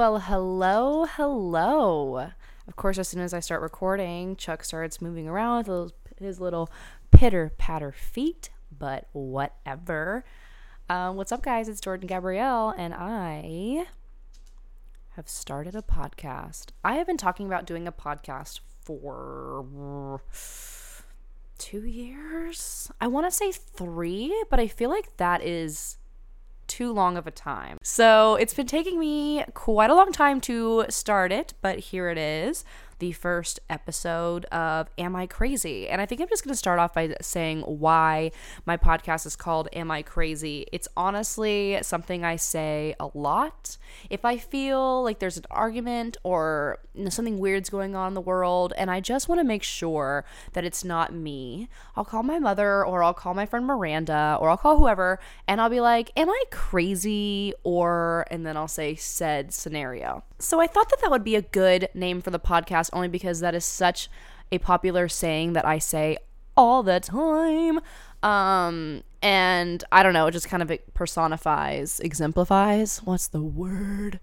Well, hello, hello. Of course, as soon as I start recording, Chuck starts moving around with his little pitter patter feet, but whatever. Um, what's up, guys? It's Jordan Gabrielle, and I have started a podcast. I have been talking about doing a podcast for two years. I want to say three, but I feel like that is too long of a time. So it's been taking me quite a long time to start it, but here it is the first episode of Am I Crazy? And I think I'm just going to start off by saying why my podcast is called Am I Crazy? It's honestly something I say a lot. If I feel like there's an argument or you know, something weird's going on in the world and I just want to make sure that it's not me, I'll call my mother or I'll call my friend Miranda or I'll call whoever and I'll be like, Am I crazy? Or, and then I'll say said scenario. So I thought that that would be a good name for the podcast only because that is such a popular saying that I say all the time. Um, and I don't know, it just kind of personifies, exemplifies. What's the word?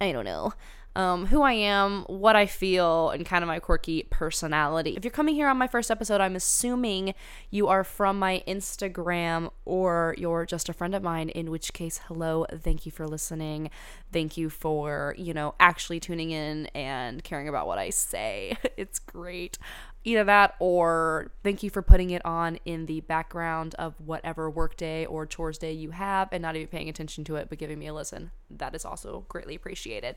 I don't know um, who I am, what I feel, and kind of my quirky personality. If you're coming here on my first episode, I'm assuming you are from my Instagram or you're just a friend of mine, in which case, hello, thank you for listening. Thank you for, you know, actually tuning in and caring about what I say. it's great. Either that or thank you for putting it on in the background of whatever workday or chores day you have and not even paying attention to it, but giving me a listen. That is also greatly appreciated.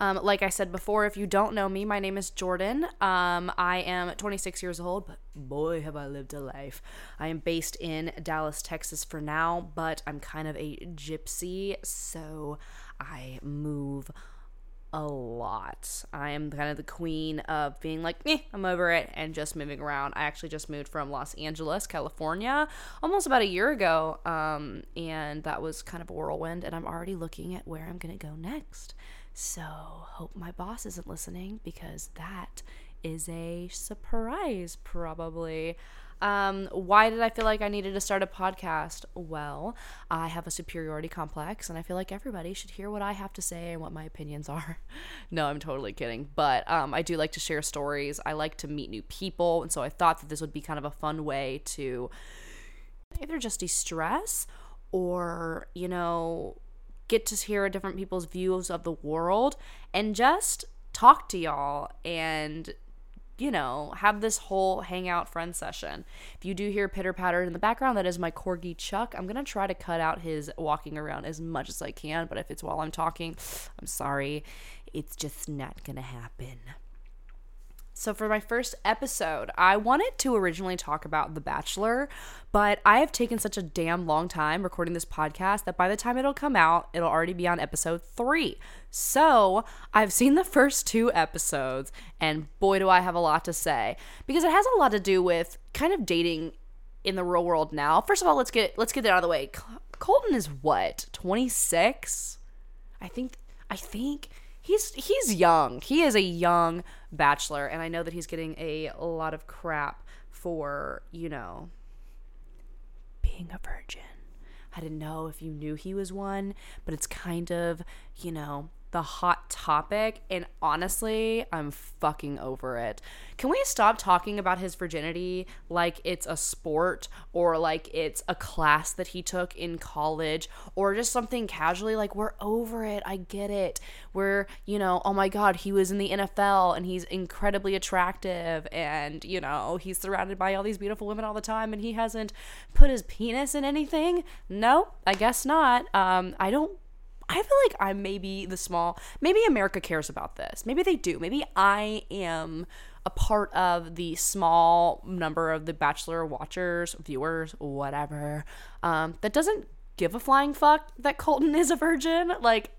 Um, like I said before, if you don't know me, my name is Jordan. Um, I am 26 years old, but boy, have I lived a life. I am based in Dallas, Texas for now, but I'm kind of a gypsy, so I move a lot. I am kind of the queen of being like, eh, I'm over it and just moving around. I actually just moved from Los Angeles, California, almost about a year ago. Um, and that was kind of a whirlwind. And I'm already looking at where I'm going to go next. So, hope my boss isn't listening because that is a surprise, probably. Um, why did I feel like I needed to start a podcast? Well, I have a superiority complex, and I feel like everybody should hear what I have to say and what my opinions are. no, I'm totally kidding. But um, I do like to share stories. I like to meet new people, and so I thought that this would be kind of a fun way to either just de stress or, you know, get to hear different people's views of the world and just talk to y'all and you know, have this whole hangout friend session. If you do hear pitter patter in the background, that is my corgi Chuck. I'm gonna try to cut out his walking around as much as I can, but if it's while I'm talking, I'm sorry. It's just not gonna happen. So, for my first episode, I wanted to originally talk about The Bachelor, but I have taken such a damn long time recording this podcast that by the time it'll come out, it'll already be on episode three. So, I've seen the first two episodes, and boy, do I have a lot to say because it has a lot to do with kind of dating in the real world now. First of all, let's get let's get that out of the way. Colton is what? 26? I think I think he's he's young. He is a young bachelor and I know that he's getting a, lot of crap for, you know, being a virgin. I didn't know if you knew he was one, but it's kind of, you know, the hot topic and honestly i'm fucking over it. Can we stop talking about his virginity like it's a sport or like it's a class that he took in college or just something casually? Like we're over it. I get it. We're you know oh my god he was in the nfl and he's incredibly attractive and you know he's surrounded by all these beautiful women all the time and he hasn't put his penis in anything? No i guess not. Um i don't I feel like I'm maybe the small, maybe America cares about this. Maybe they do. Maybe I am a part of the small number of the Bachelor watchers, viewers, whatever, um, that doesn't give a flying fuck that Colton is a virgin. Like,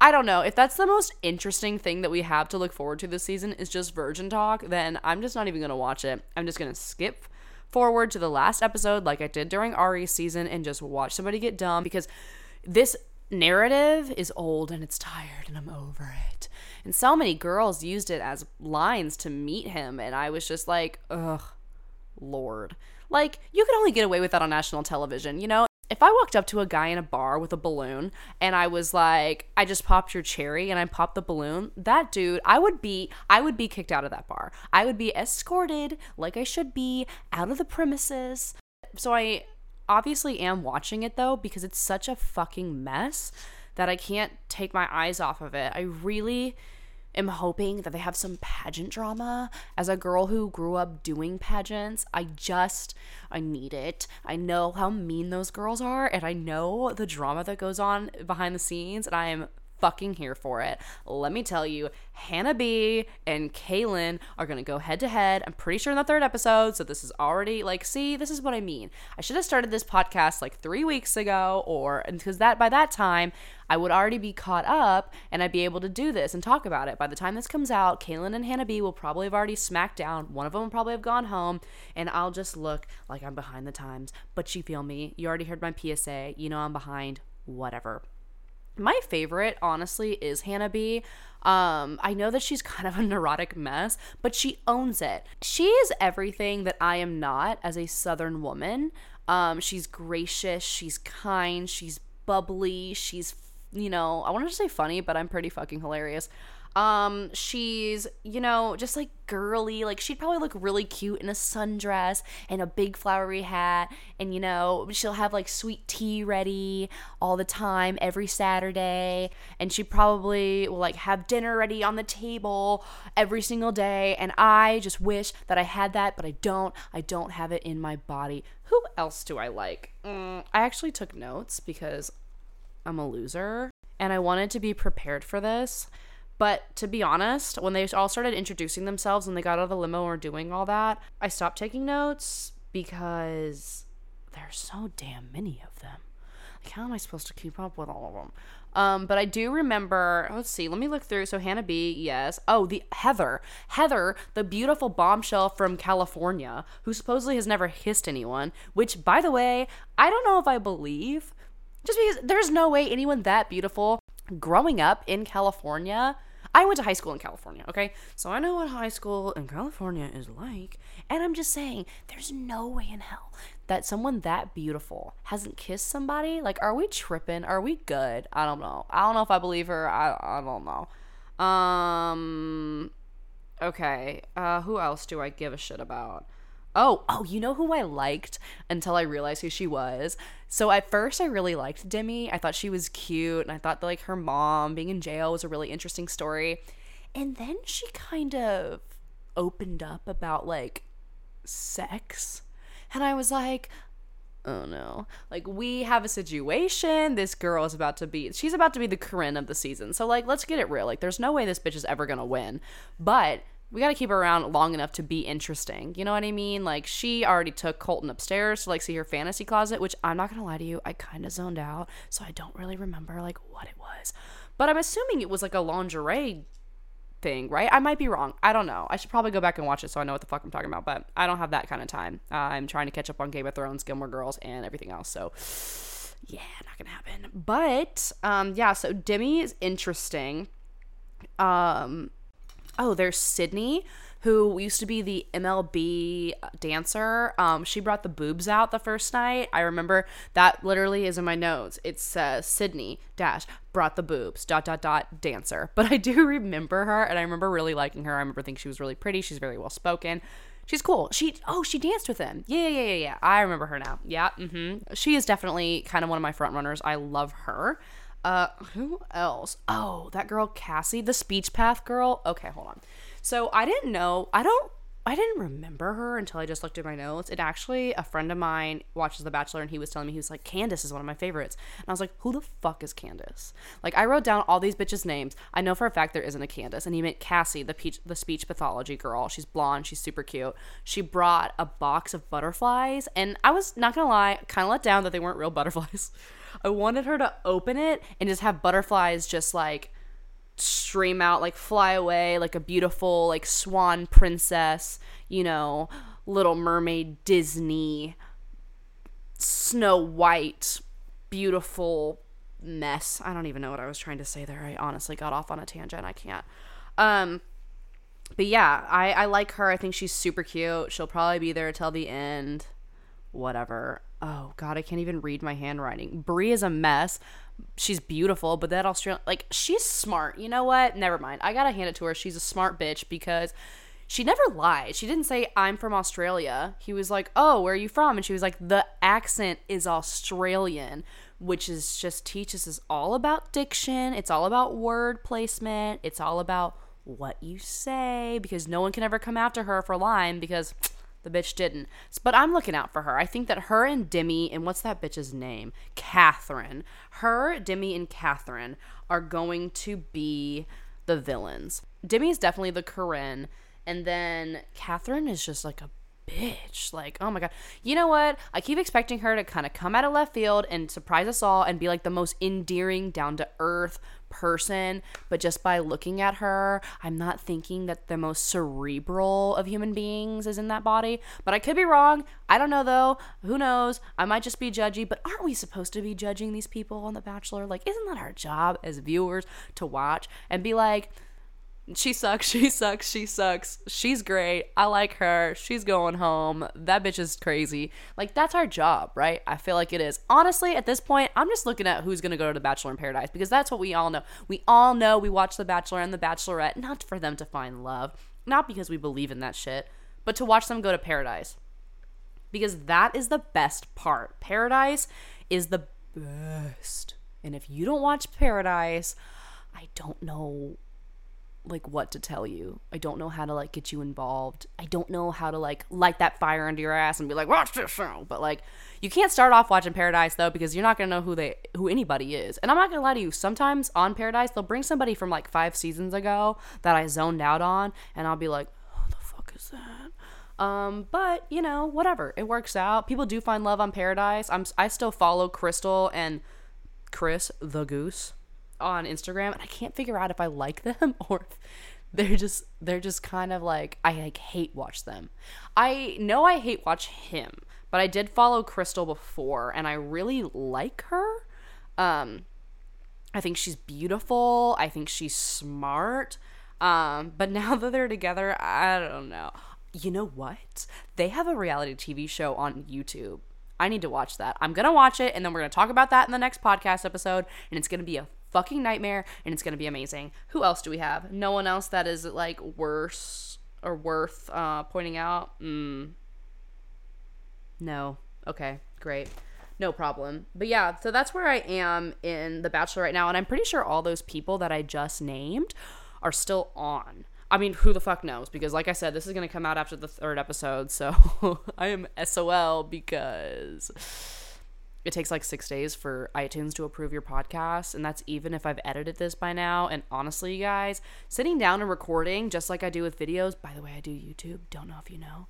I don't know. If that's the most interesting thing that we have to look forward to this season is just virgin talk, then I'm just not even going to watch it. I'm just going to skip forward to the last episode like I did during Arie's season and just watch somebody get dumb because this narrative is old and it's tired and I'm over it. And so many girls used it as lines to meet him and I was just like, ugh, lord. Like, you can only get away with that on national television, you know? if I walked up to a guy in a bar with a balloon and I was like, I just popped your cherry and I popped the balloon, that dude, I would be I would be kicked out of that bar. I would be escorted like I should be out of the premises. So I obviously am watching it though because it's such a fucking mess that I can't take my eyes off of it. I really am hoping that they have some pageant drama. As a girl who grew up doing pageants, I just, I need it. I know how mean those girls are, and I know the drama that goes on behind the scenes, and I am fucking here for it. Let me tell you, Hannah B and Caelynn are gonna go head to head. I'm pretty sure in the third episode, so this is already like, see, this is what I mean. I should have started this podcast like three weeks ago, or because that by that time I would already be caught up and I'd be able to do this and talk about it. By the time this comes out, Caelynn and Hannah B will probably have already smacked down. One of them will probably have gone home, and I'll just look like I'm behind the times. But you feel me? You already heard my PSA. You know I'm behind. Whatever. My favorite, honestly, is Hannah B. Um, I know that she's kind of a neurotic mess, but she owns it. She is everything that I am not as a Southern woman. Um, she's gracious, she's kind, she's bubbly, she's, you know, I wanted to say funny, but I'm pretty fucking hilarious. Um, she's, you know, just like girly. Like she'd probably look really cute in a sundress and a big flowery hat. And, you know, she'll have like sweet tea ready all the time every Saturday. And she probably will like have dinner ready on the table every single day. And I just wish that I had that, but I don't. I don't have it in my body. Who else do I like? Mm, I actually took notes because I'm a loser and I wanted to be prepared for this. But to be honest, when they all started introducing themselves and they got out of the limo or doing all that, I stopped taking notes because there's so damn many of them. Like, how am I supposed to keep up with all of them? Um, but I do remember. Let's see. Let me look through. So Hannah B. Yes. Oh, the Heather. Heather, the beautiful bombshell from California, who supposedly has never kissed anyone. Which, by the way, I don't know if I believe. Just because there's no way anyone that beautiful growing up in California, I went to high school in California, okay? So I know what high school in California is like. And I'm just saying, there's no way in hell that someone that beautiful hasn't kissed somebody. Like, are we tripping? Are we good? I don't know. I don't know if I believe her. I, I don't know. Um, okay. Uh, who else do I give a shit about? Oh, oh, you know who I liked until I realized who she was? So at first I really liked Demi. I thought she was cute and I thought that like her mom being in jail was a really interesting story. And then she kind of opened up about like sex. And I was like, oh no. Like we have a situation. This girl is about to be she's about to be the Corinne of the season. So like let's get it real. Like there's no way this bitch is ever gonna win. But we got to keep her around long enough to be interesting. You know what I mean? Like she already took Colton upstairs to like see her fantasy closet, which I'm not gonna lie to you, I kind of zoned out, so I don't really remember like what it was. But I'm assuming it was like a lingerie thing, right? I might be wrong. I don't know. I should probably go back and watch it so I know what the fuck I'm talking about. But I don't have that kind of time. Uh, I'm trying to catch up on Game of Thrones, Gilmore Girls, and everything else. So yeah, not gonna happen. But um, yeah. So Demi is interesting. Um, oh, there's Sydney, who used to be the MLB dancer. Um, she brought the boobs out the first night. I remember that literally is in my notes. It says Sydney dash brought the boobs dot dot dot dancer. But I do remember her, and I remember really liking her. I remember thinking she was really pretty. She's very well spoken. She's cool. She oh she danced with him. Yeah yeah yeah yeah. I remember her now. Yeah. Mm-hmm. She is definitely kind of one of my front runners. I love her. Uh, who else? Oh, that girl Cassie, the speech path girl. Okay, hold on. So I didn't know. I don't. I didn't remember her until I just looked at my notes. It actually, a friend of mine watches The Bachelor and he was telling me, he was like, Candace is one of my favorites. And I was like, who the fuck is Candace? Like, I wrote down all these bitches' names. I know for a fact there isn't a Candace. And he meant Cassie, the, peach, the speech pathology girl. She's blonde. She's super cute. She brought a box of butterflies. And I was not to lie, kind of let down that they weren't real butterflies. I wanted her to open it and just have butterflies just like stream out, like fly away, like a beautiful, like swan princess, you know, Little Mermaid Disney, Snow White, beautiful mess. I don't even know what I was trying to say there. I honestly got off on a tangent. I can't. Um, but yeah, I, I like her. I think she's super cute. She'll probably be there till the end. Whatever. Oh god, I can't even read my handwriting. Bri is a mess. She's beautiful, but that Australian like she's smart. You know what? Never mind. I gotta hand it to her. She's a smart bitch because she never lied. She didn't say I'm from Australia. He was like, "Oh, where are you from?" And she was like, "The accent is Australian." Which is just teaches us all about diction. It's all about word placement. It's all about what you say because no one can ever come after her for lying because the bitch didn't. But I'm looking out for her. I think that her and Demi, and what's that bitch's name? Catherine. Her, Demi, and Catherine are going to be the villains. Demi is definitely the Corinne, and then Catherine is just like a bitch. Like, oh my god. You know what? I keep expecting her to kind of come out of left field and surprise us all and be like the most endearing, down to earth person. But just by looking at her, I'm not thinking that the most cerebral of human beings is in that body. But I could be wrong. I don't know though. Who knows? I might just be judgy. But aren't we supposed to be judging these people on The Bachelor? Like, isn't that our job as viewers to watch and be like, she sucks, she sucks, she sucks. She's great. I like her. She's going home. That bitch is crazy. Like that's our job, right? I feel like it is. Honestly, at this point, I'm just looking at who's going to go to the Bachelor in Paradise because that's what we all know. We all know we watch The Bachelor and The Bachelorette not for them to find love, not because we believe in that shit, but to watch them go to paradise. Because that is the best part. Paradise is the best. And if you don't watch Paradise, I don't know like what to tell you. I don't know how to like get you involved. I don't know how to like light that fire under your ass and be like, watch this show. But like you can't start off watching Paradise though because you're not gonna know who they who anybody is. And I'm not gonna lie to you, sometimes on Paradise they'll bring somebody from like five seasons ago that I zoned out on and I'll be like, who the fuck is that? Um, but you know, whatever. It works out. People do find love on Paradise. I'm I still follow Krystal and Chris the Goose on Instagram and I can't figure out if I like them or they're just they're just kind of like I like hate watch them. I know I hate watch him, but I did follow Krystal before and I really like her. Um I think she's beautiful. I think she's smart. Um but now that they're together, I don't know. You know what? They have a reality TV show on YouTube. I need to watch that. I'm going to watch it and then we're going to talk about that in the next podcast episode and it's going to be a fucking nightmare and it's going to be amazing. Who else do we have? No one else that is like worse or worth uh, pointing out? Mm. No. Okay, great. No problem. But yeah, so that's where I am in The Bachelor right now. And I'm pretty sure all those people that I just named are still on. I mean, who the fuck knows? Because, like I said, this is going to come out after the third episode. So I am SOL because it takes like six days for iTunes to approve your podcast. And that's even if I've edited this by now. And honestly, you guys, sitting down and recording, just like I do with videos, by the way, I do YouTube, don't know if you know,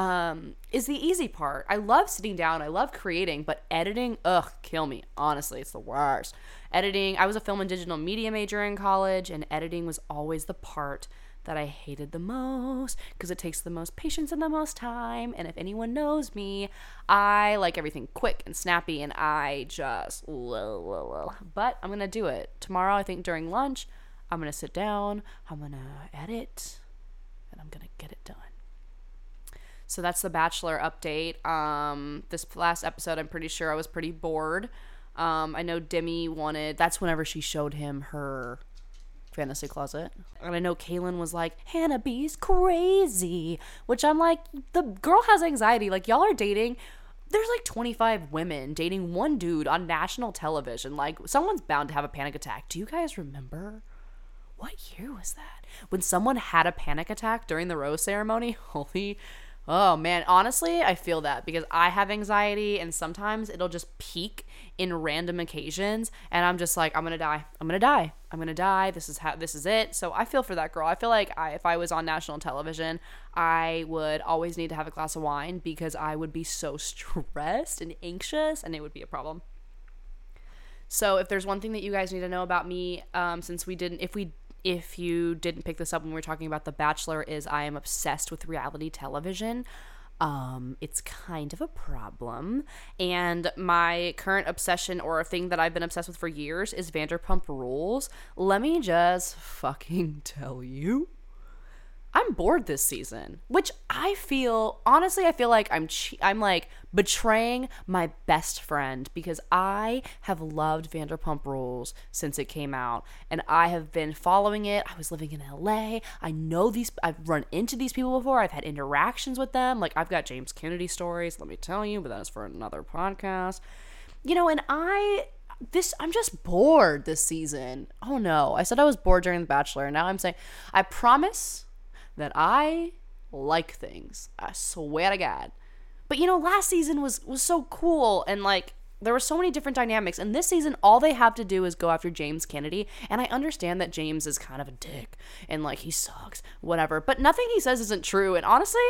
um, is the easy part. I love sitting down, I love creating, but editing, ugh, kill me. Honestly, it's the worst. Editing, I was a film and digital media major in college, and editing was always the part that I hated the most because it takes the most patience and the most time. And if anyone knows me, I like everything quick and snappy, and I just, but I'm gonna do it tomorrow. I think during lunch, I'm gonna sit down, I'm gonna edit, and I'm gonna get it done. So that's the Bachelor update. Um, this last episode, I'm pretty sure I was pretty bored. Um, I know Demi wanted. That's whenever she showed him her fantasy closet. And I know Caelynn was like, Hannah B's crazy, which I'm like, the girl has anxiety. Like, y'all are dating. There's like 25 women dating one dude on national television. Like, someone's bound to have a panic attack. Do you guys remember? What year was that? When someone had a panic attack during the rose ceremony? Holy Oh man, honestly, I feel that because I have anxiety and sometimes it'll just peak in random occasions and I'm just like I'm going to die. I'm going to die. I'm going to die. This is how this is it. So I feel for that girl. I feel like I, if I was on national television, I would always need to have a glass of wine because I would be so stressed and anxious and it would be a problem. So if there's one thing that you guys need to know about me um, since we didn't if we if you didn't pick this up when we were talking about The Bachelor, is I am obsessed with reality television. Um, it's kind of a problem. And my current obsession or a thing that I've been obsessed with for years is Vanderpump Rules. Let me just fucking tell you. I'm bored this season, which I feel honestly I feel like I'm che- I'm like betraying my best friend because I have loved Vanderpump Rules since it came out and I have been following it. I was living in LA. I know these I've run into these people before. I've had interactions with them. Like I've got James Kennedy stories, let me tell you, but that is for another podcast. You know, and I this I'm just bored this season. Oh no. I said I was bored during The Bachelor. Now I'm saying I promise that I like things. I swear to God. But you know, last season was was so cool and like there were so many different dynamics. And this season, all they have to do is go after James Kennedy. And I understand that James is kind of a dick and like he sucks, whatever. But nothing he says isn't true. And honestly,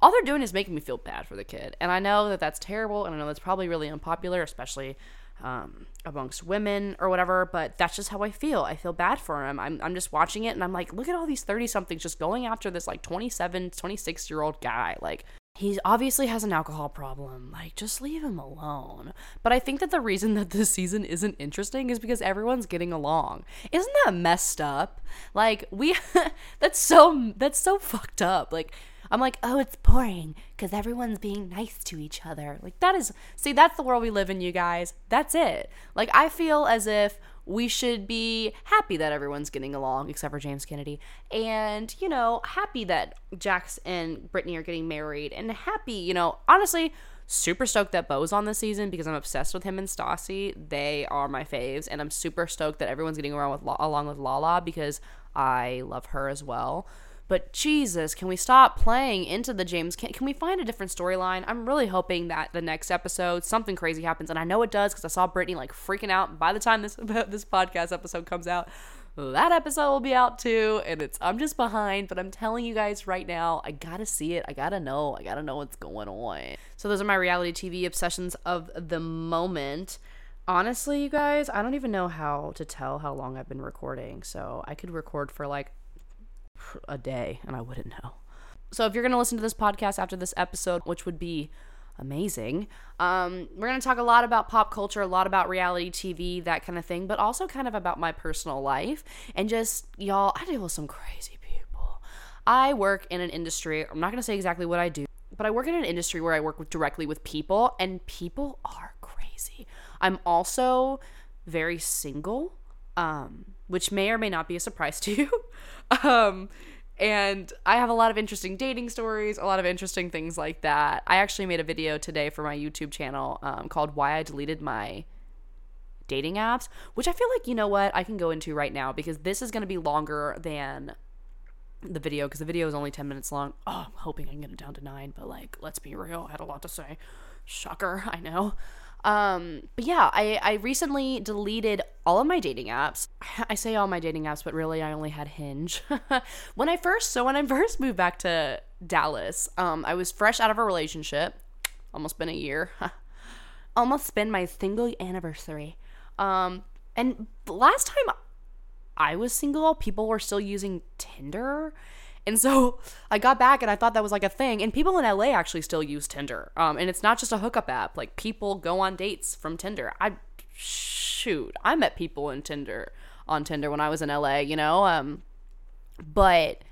all they're doing is making me feel bad for the kid. And I know that that's terrible. And I know that's probably really unpopular, especially um, amongst women or whatever, but that's just how I feel. I feel bad for him. I'm, I'm just watching it and I'm like, look at all these 30 somethings just going after this like 27, 26 year old guy. Like, he obviously has an alcohol problem. Like, just leave him alone. But I think that the reason that this season isn't interesting is because everyone's getting along. Isn't that messed up? Like, we, that's so, that's so fucked up. Like, I'm like, oh, it's boring because everyone's being nice to each other. Like, that is, see, that's the world we live in, you guys. That's it. Like, I feel as if we should be happy that everyone's getting along except for James Kennedy. And, you know, happy that Jax and Brittany are getting married. And happy, you know, honestly, super stoked that Beau's on this season because I'm obsessed with him and Stassi. They are my faves. And I'm super stoked that everyone's getting around with along with Lala because I love her as well. But Jesus, can we stop playing into the James? Can, can we find a different storyline? I'm really hoping that the next episode something crazy happens, and I know it does because I saw Brittany like freaking out. By the time this this podcast episode comes out, that episode will be out too, and it's I'm just behind. But I'm telling you guys right now, I gotta see it. I gotta know. I gotta know what's going on. So those are my reality TV obsessions of the moment honestly, you guys, I don't even know how to tell how long I've been recording. So I could record for like a day and I wouldn't know. So if you're going to listen to this podcast after this episode, which would be amazing, um, we're going to talk a lot about pop culture, a lot about reality TV, that kind of thing, but also kind of about my personal life and just, y'all, I deal with some crazy people. I work in an industry, I'm not going to say exactly what I do, but I work in an industry where I work with, directly with people, and people are crazy. I'm also very single, um, which may or may not be a surprise to you. Um, and I have a lot of interesting dating stories, a lot of interesting things like that. I actually made a video today for my YouTube channel um, called Why I Deleted My Dating Apps, which I feel like, you know what, I can go into right now because this is going to be longer than the video because the video is only 10 minutes long. Oh, I'm hoping I can get it down to nine, but like, let's be real, I had a lot to say. Shocker, I know. Um, but yeah, I, I recently deleted all of my dating apps. I say all my dating apps, but really I only had Hinge. when I first, so when I first moved back to Dallas, um, I was fresh out of a relationship, almost been a year, almost been my single anniversary. Um, and last time I was single, people were still using Tinder and so I got back and I thought that was like a thing. And people in LA actually still use Tinder. Um, and it's not just a hookup app. Like people go on dates from Tinder. I shoot, I met people in Tinder on Tinder when I was in LA, you know? Um, but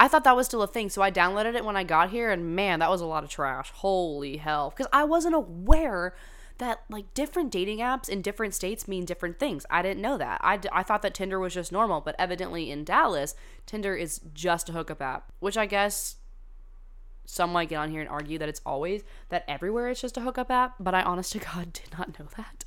I thought that was still a thing. So I downloaded it when I got here and man, that was a lot of trash. Holy hell. Because I wasn't aware that like different dating apps in different states mean different things. I didn't know that. I, d- I thought that Tinder was just normal, but evidently in Dallas, Tinder is just a hookup app, which I guess some might get on here and argue that it's always that everywhere it's just a hookup app, but I honest to God did not know that.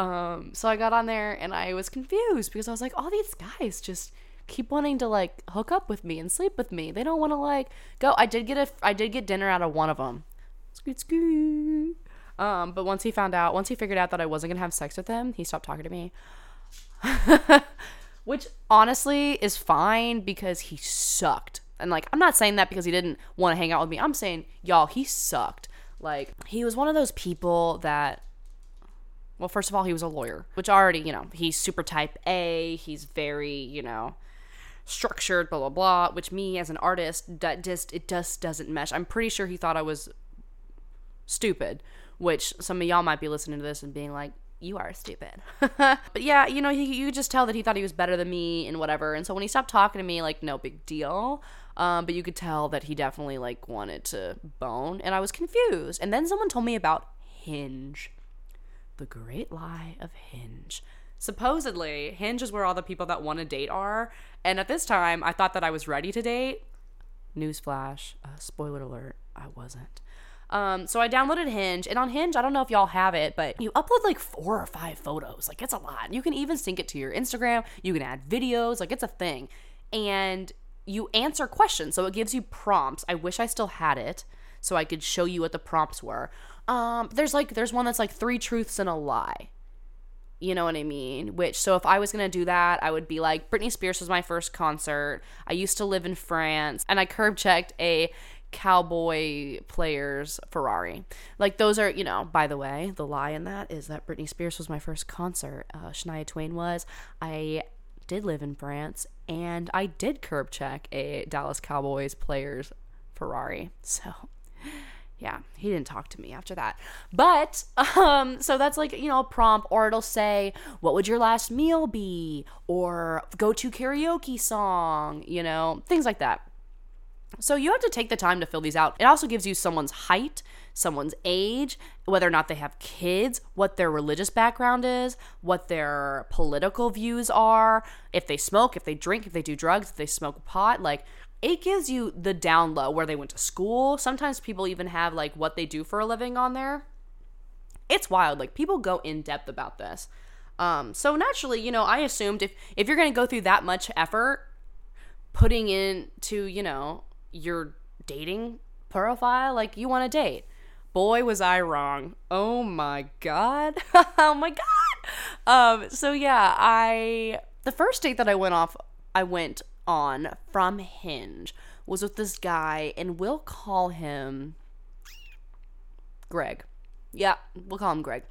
Um, so I got on there and I was confused because I was like, all these guys just keep wanting to like hook up with me and sleep with me. They don't want to like go. I did get a I did get dinner out of one of them. Scoot scoot. Um, but once he found out, once he figured out that I wasn't gonna have sex with him, he stopped talking to me. Which honestly is fine because he sucked. And like, I'm not saying that because he didn't want to hang out with me. I'm saying, y'all, he sucked. Like, he was one of those people that well, first of all, he was a lawyer, which already, you know, he's super type A. He's very, you know, structured, blah blah blah. Which me as an artist, that just it just doesn't mesh. I'm pretty sure he thought I was stupid, which some of y'all might be listening to this and being like, you are stupid. but yeah, you know, he, you just tell that he thought he was better than me and whatever. And so when he stopped talking to me, like, no big deal. Um, but you could tell that he definitely like wanted to bone, and I was confused. And then someone told me about Hinge, the great lie of Hinge. Supposedly, Hinge is where all the people that want to date are. And at this time, I thought that I was ready to date. Newsflash, uh, spoiler alert, I wasn't. Um, so I downloaded Hinge, and on Hinge, I don't know if y'all have it, but you upload like four or five photos. Like it's a lot. You can even sync it to your Instagram. You can add videos. Like it's a thing, and you answer questions. So it gives you prompts. I wish I still had it so I could show you what the prompts were. Um, there's like there's one that's like three truths and a lie. You know what I mean? Which, so if I was gonna do that, I would be like, Britney Spears was my first concert. I used to live in France, and I curb checked a cowboy player's Ferrari. Like, those are, you know, by the way, the lie in that is that Britney Spears was my first concert. Uh, Shania Twain was. I did live in France, and I did curb check a Dallas Cowboys player's Ferrari. So yeah, he didn't talk to me after that. But um so that's like, you know, a prompt or it'll say, "What would your last meal be?" or "Go to karaoke song," you know, things like that. So you have to take the time to fill these out. It also gives you someone's height, someone's age, whether or not they have kids, what their religious background is, what their political views are, if they smoke, if they drink, if they do drugs, if they smoke pot, like it gives you the down low where they went to school. Sometimes people even have like what they do for a living on there. It's wild. Like people go in depth about this. Um, so naturally, you know, I assumed if if you're gonna go through that much effort putting into, you know, your dating profile, like you want to date. Boy, was I wrong. Oh my god. oh my god. Um, so yeah, I the first date that I went off I went on from Hinge was with this guy, and we'll call him Greg. Yeah, we'll call him Greg.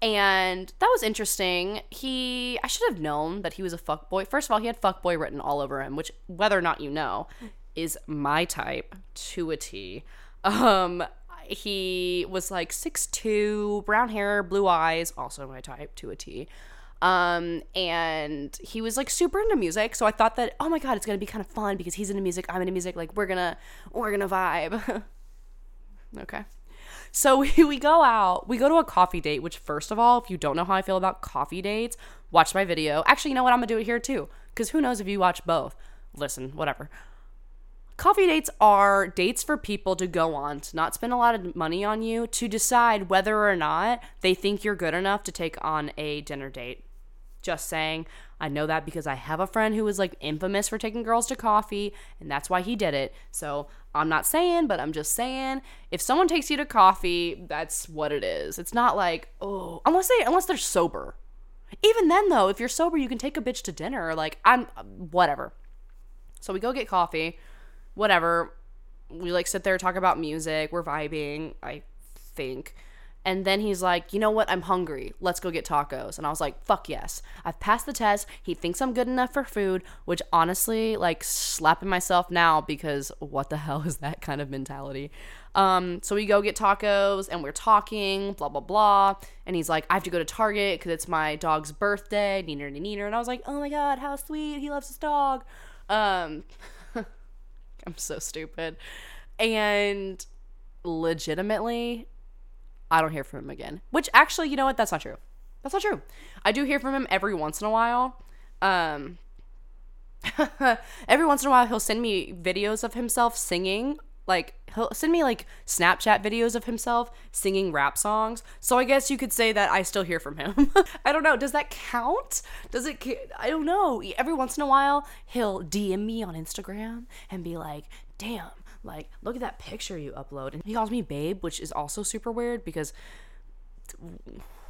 And that was interesting. He, I should have known that he was a fuck boy. First of all, he had fuck boy written all over him, which, whether or not you know, is my type to a T. Um, he was like six two, brown hair, blue eyes, also my type to a T. Um, and he was like super into music. So I thought that, oh my God, it's to be kind of fun because he's into music. I'm into music. Like we're to, we're to vibe. okay. So we, we go out, we go to a coffee date, which first of all, if you don't know how I feel about coffee dates, watch my video. Actually, you know what? I'm to do it here too. Cause who knows if you watch both. Listen, whatever. Coffee dates are dates for people to go on to not spend a lot of money on you to decide whether or not they think you're good enough to take on a dinner date. Just saying. I know that because I have a friend who was like infamous for taking girls to coffee, and that's why he did it. So I'm not saying, but I'm just saying, if someone takes you to coffee, that's what it is. It's not like, oh, unless they unless they're sober. Even then though, if you're sober, you can take a bitch to dinner. Or like I'm whatever. So we go get coffee, whatever. We like sit there talk about music. We're vibing. I think. And then he's like, you know what? I'm hungry. Let's go get tacos. And I was like, fuck yes. I've passed the test. He thinks I'm good enough for food, which honestly, like, slapping myself now because what the hell is that kind of mentality? Um, so we go get tacos and we're talking, blah, blah, blah. And he's like, I have to go to Target because it's my dog's birthday, neener, neener. And I was like, oh my God, how sweet. He loves his dog. Um, I'm so stupid. And legitimately, I don't hear from him again. Which actually, you know what? That's not true. That's not true. I do hear from him every once in a while. Um, every once in a while, he'll send me videos of himself singing. Like, he'll send me like Snapchat videos of himself singing rap songs. So I guess you could say that I still hear from him. I don't know. Does that count? Does it? I don't know. Every once in a while, he'll DM me on Instagram and be like, damn like, look at that picture you upload. And he calls me babe, which is also super weird because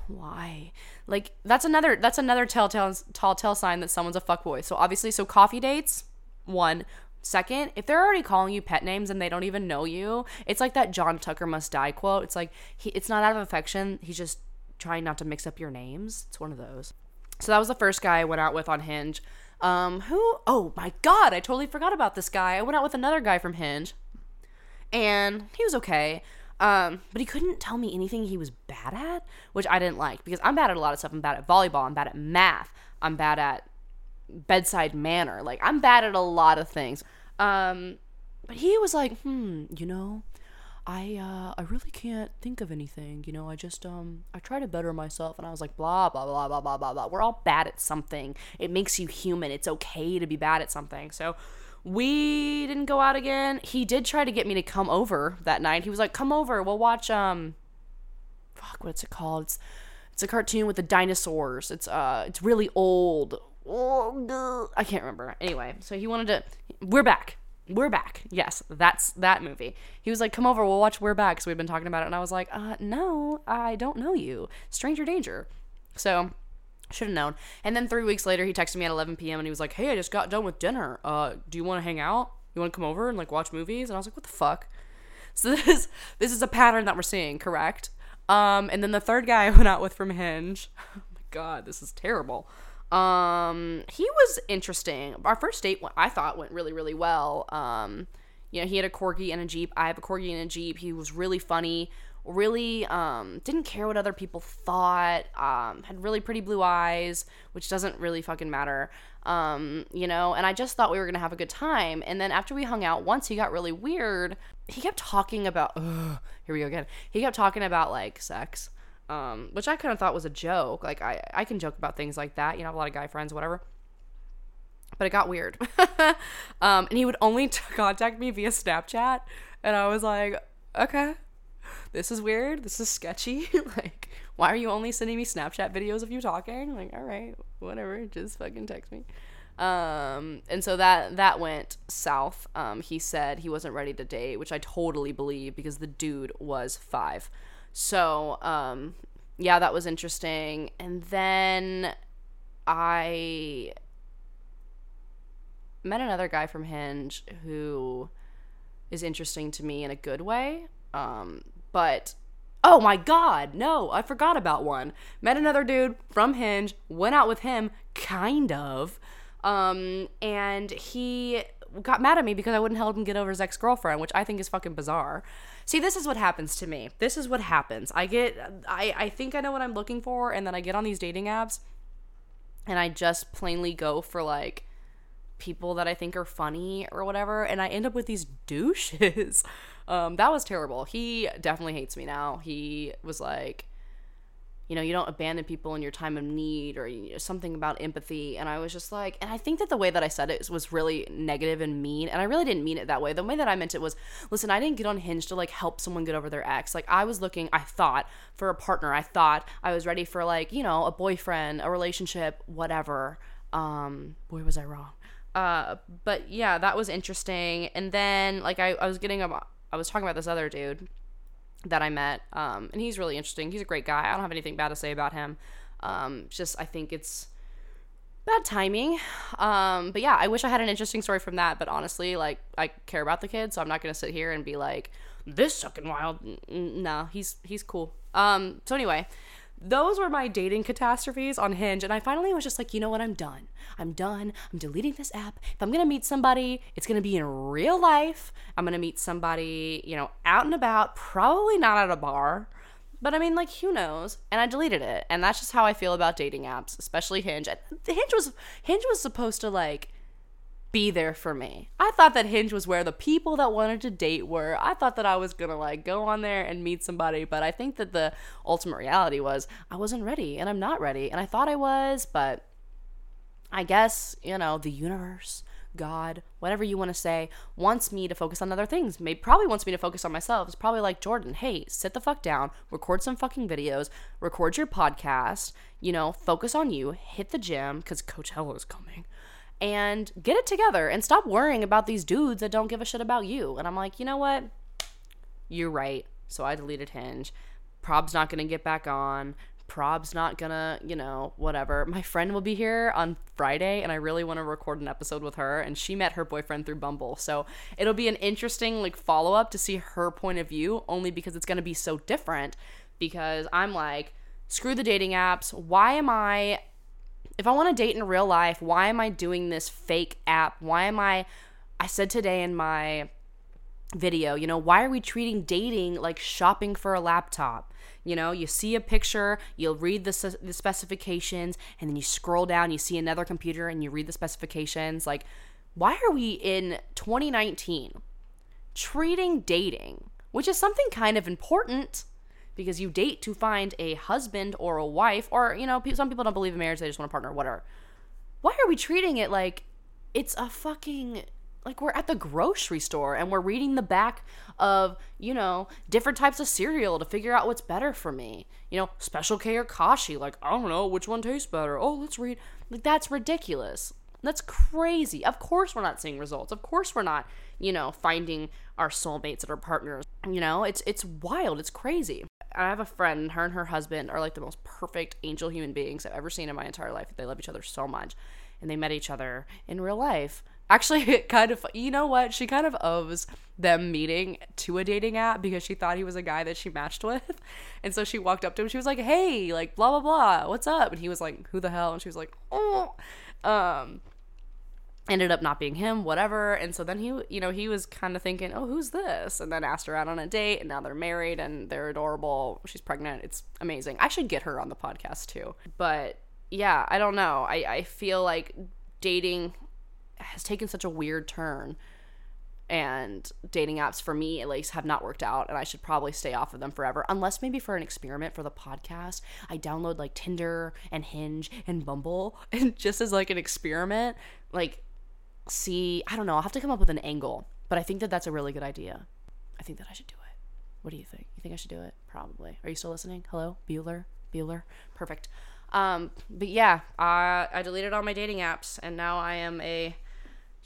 why? Like that's another that's another telltale tall tell sign that someone's a fuckboy. So obviously, so coffee dates, one. Second, if they're already calling you pet names and they don't even know you, it's like that John Tucker must die quote. It's like he, it's not out of affection. He's just trying not to mix up your names. It's one of those. So that was the first guy I went out with on Hinge. Um, who? Oh my god, I totally forgot about this guy. I went out with another guy from Hinge and he was okay. Um, but he couldn't tell me anything he was bad at, which I didn't like because I'm bad at a lot of stuff. I'm bad at volleyball. I'm bad at math. I'm bad at bedside manner. Like I'm bad at a lot of things. Um, but he was like, hmm, you know, I uh, I really can't think of anything. You know, I just um I try to better myself, and I was like, blah blah blah blah blah blah blah. We're all bad at something. It makes you human. It's okay to be bad at something. So we didn't go out again. He did try to get me to come over that night. He was like, "Come over. We'll watch um fuck, what's it called? It's it's a cartoon with the dinosaurs. It's uh it's really old. I can't remember. Anyway, so he wanted to we're back. We're back. Yes, that's that movie. He was like, "Come over. We'll watch We're Back." So we've been talking about it, and I was like, "Uh, no, I don't know you. Stranger danger." So should have known. And then three weeks later, he texted me at 11 p.m. and he was like, "Hey, I just got done with dinner. Uh, do you want to hang out? You want to come over and like watch movies?" And I was like, "What the fuck?" So this is this is a pattern that we're seeing, correct? Um, and then the third guy I went out with from Hinge. Oh my god, this is terrible. Um, he was interesting. Our first date, I thought, went really, really well. Um, you know, he had a corgi and a jeep. I have a corgi and a jeep. He was really funny. Really, um, didn't care what other people thought. Um, had really pretty blue eyes, which doesn't really fucking matter. Um, you know, and I just thought we were gonna have a good time. And then after we hung out, once he got really weird. He kept talking about. Ugh, here we go again. He kept talking about like sex um, which I kind of thought was a joke. Like I, I can joke about things like that. You know, I have a lot of guy friends, whatever. But it got weird. um, and he would only t- contact me via Snapchat, and I was like, okay, this is weird. This is sketchy. like, why are you only sending me Snapchat videos of you talking? Like, all right, whatever, just fucking text me. Um, and so that that went south. Um, he said he wasn't ready to date, which I totally believe because the dude was five. So, um, yeah, that was interesting. And then I met another guy from Hinge who is interesting to me in a good way. Um, but oh my god, no, I forgot about one. Met another dude from Hinge, went out with him, kind of. Um, and he got mad at me because I wouldn't help him get over his ex girlfriend, which I think is fucking bizarre. See, this is what happens to me. This is what happens. I get, I, I think I know what I'm looking for, and then I get on these dating apps, and I just plainly go for like people that I think are funny or whatever, and I end up with these douches. um, that was terrible. He definitely hates me now. He was like, you know, you don't abandon people in your time of need or you know, something about empathy. And I was just like, and I think that the way that I said it was really negative and mean. And I really didn't mean it that way. The way that I meant it was, listen, I didn't get on Hinge to like help someone get over their ex. Like I was looking, I thought for a partner. I thought I was ready for like, you know, a boyfriend, a relationship, whatever. Um, boy, was I wrong. Uh, but yeah, that was interesting. And then like I, I was getting a, I was talking about this other dude that I met. Um, and he's really interesting. He's a great guy. I don't have anything bad to say about him. Um, just I think it's bad timing. Um, but yeah, I wish I had an interesting story from that. But honestly, like I care about the kid, so I'm not gonna sit here and be like this sucking wild. No, he's he's cool. Um, so anyway, those were my dating catastrophes on Hinge. And I finally was just like, you know what? I'm done. I'm done. I'm deleting this app. If I'm going to meet somebody, it's going to be in real life. I'm going to meet somebody, you know, out and about, probably not at a bar. But I mean, like, who knows? And I deleted it. And that's just how I feel about dating apps, especially Hinge. Hinge was Hinge was supposed to like be there for me. I thought that Hinge was where the people that wanted to date were. I thought that I was gonna like go on there and meet somebody, but I think that the ultimate reality was I wasn't ready and I'm not ready. And I thought I was, but I guess, you know, the universe, God, whatever you want to say, wants me to focus on other things. Maybe probably wants me to focus on myself. It's probably like Jordan, hey, sit the fuck down, record some fucking videos, record your podcast, you know, focus on you, hit the gym, because Coachella is coming and get it together and stop worrying about these dudes that don't give a shit about you. And I'm like, you know what? You're right. So I deleted Hinge. Prob's not gonna get back on. Prob's not gonna, you know, whatever. My friend will be here on Friday, and I really want to record an episode with her. And she met her boyfriend through Bumble, so it'll be an interesting like follow up to see her point of view. Only because it's gonna be so different. Because I'm like, screw the dating apps. Why am I if I want to date in real life, why am I doing this fake app? Why am I I said today in my video, you know, why are we treating dating like shopping for a laptop? You know, you see a picture, you'll read the, the specifications, and then you scroll down, you see another computer, and you read the specifications. Like, why are we in 2019 treating dating, which is something kind of important because you date to find a husband or a wife, or, you know, some people don't believe in marriage, they just want a partner, whatever. Why are we treating it like it's a fucking like we're at the grocery store and we're reading the back of you know different types of cereal to figure out what's better for me. You know special k or kashi like i don't know which one tastes better? Oh let's read like that's ridiculous. That's crazy. Of course we're not seeing results. Of course we're not you know finding our soulmates and our partners. You know it's it's wild. It's crazy I have a friend, her and her husband are like the most perfect angel human beings I've ever seen in my entire life. They love each other so much. And they met each other in real life Actually, it kind of, you know what? She kind of owes them meeting to a dating app because she thought he was a guy that she matched with. And so she walked up to him. She was like, hey, like, blah, blah, blah. What's up? And he was like, who the hell? And she was like, oh. Um, ended up not being him, whatever. And so then he, you know, he was kind of thinking, oh, who's this? And then asked her out on a date. And now they're married and they're adorable. She's pregnant. It's amazing. I should get her on the podcast too. But yeah, I don't know. I, I feel like dating has taken such a weird turn and dating apps for me at least have not worked out and i should probably stay off of them forever unless maybe for an experiment for the podcast i download like tinder and hinge and bumble and just as like an experiment like see i don't know i'll have to come up with an angle but i think that that's a really good idea. I think that i should do it. What do you think? You think i should do it? Probably. Are you still listening? Hello? Bueller? Bueller? Perfect. Um but yeah i i deleted all my dating apps and now i am a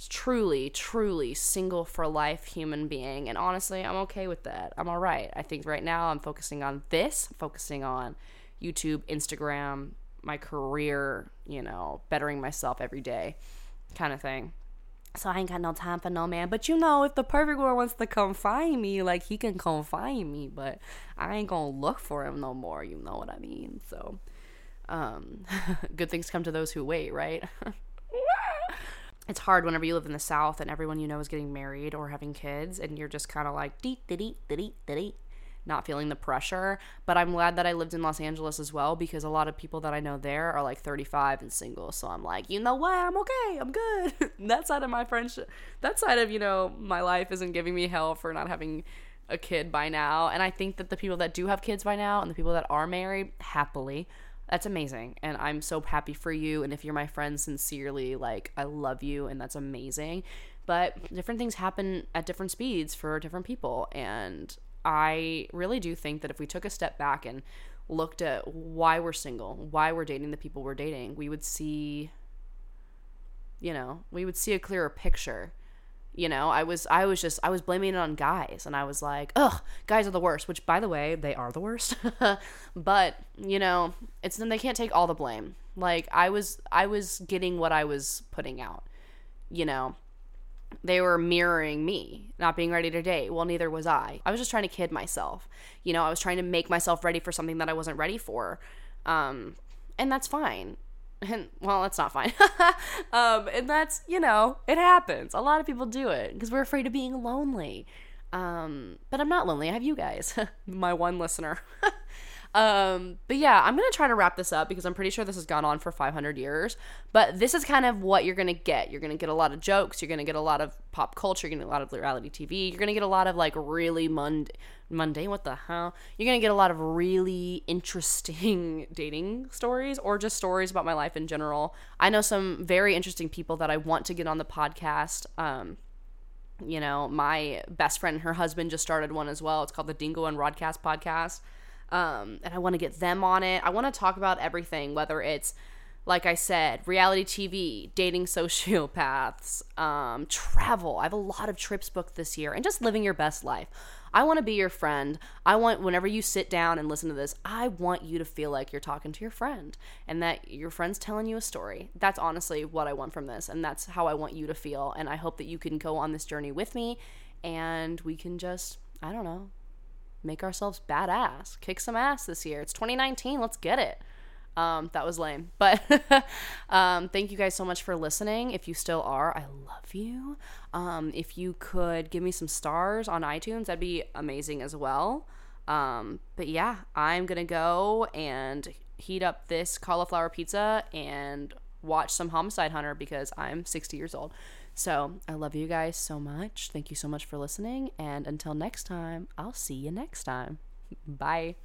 truly, truly single for life human being. And honestly, I'm okay with that. I'm all right. I think right now I'm focusing on this, focusing on YouTube, Instagram, my career, you know, bettering myself every day kind of thing. So I ain't got no time for no man. But you know, if the perfect one wants to come find me, like he can come find me, but I ain't gonna look for him no more. You know what I mean? So, um, good things come to those who wait, right? it's hard whenever you live in the South and everyone you know is getting married or having kids, and you're just kind of like dee dee dee dee deet not feeling the pressure. But I'm glad that I lived in Los Angeles as well because a lot of people that I know there are like 35 and single. So I'm like, you know what? I'm okay. I'm good. that side of my friendship, that side of, you know, my life isn't giving me hell for not having a kid by now. And I think that the people that do have kids by now and the people that are married happily that's amazing and i'm so happy for you and if you're my friend sincerely like i love you and that's amazing but different things happen at different speeds for different people and i really do think that if we took a step back and looked at why we're single why we're dating the people we're dating we would see you know we would see a clearer picture. You know i was i was just i was blaming it on guys and i was like ugh guys are the worst which by the way they are the worst. But you know it's then they can't take all the blame. Like i was i was getting what i was putting out you know they were mirroring me not being ready to date. Well neither was i. I was just trying to kid myself. You know i was trying to make myself ready for something that i wasn't ready for. Um and that's fine. And well that's not fine. Um and that's you know it happens. A lot of people do it because we're afraid of being lonely. Um but i'm not lonely. I have you guys my one listener um, but yeah, I'm gonna try to wrap this up because I'm pretty sure this has gone on for 500 years. But this is kind of what you're gonna get. You're gonna get a lot of jokes. You're gonna get a lot of pop culture. You're gonna get a lot of reality TV. You're gonna get a lot of like really mund- mundane. What the hell? You're gonna get a lot of really interesting dating stories or just stories about my life in general. I know some very interesting people that I want to get on the podcast. Um, you know, my best friend and her husband just started one as well. It's called the Dingo and Rodcast podcast. Um, and I want to get them on it. I want to talk about everything, whether it's like I said, reality TV, dating sociopaths, um, travel. I have a lot of trips booked this year, and just living your best life. I want to be your friend. I want, whenever you sit down and listen to this, I want you to feel like you're talking to your friend and that your friend's telling you a story. That's honestly what I want from this, and that's how I want you to feel. And I hope that you can go on this journey with me and we can just, I don't know, make ourselves badass, kick some ass this year. It's 2019. Let's get it. Um, that was lame. But um, thank you guys so much for listening. If you still are, I love you. Um, if you could give me some stars on iTunes, that'd be amazing as well. Um, but yeah, I'm going to go and heat up this cauliflower pizza and watch some Homicide Hunter because I'm 60 years old. So I love you guys so much. Thank you so much for listening. And until next time, I'll see you next time. Bye.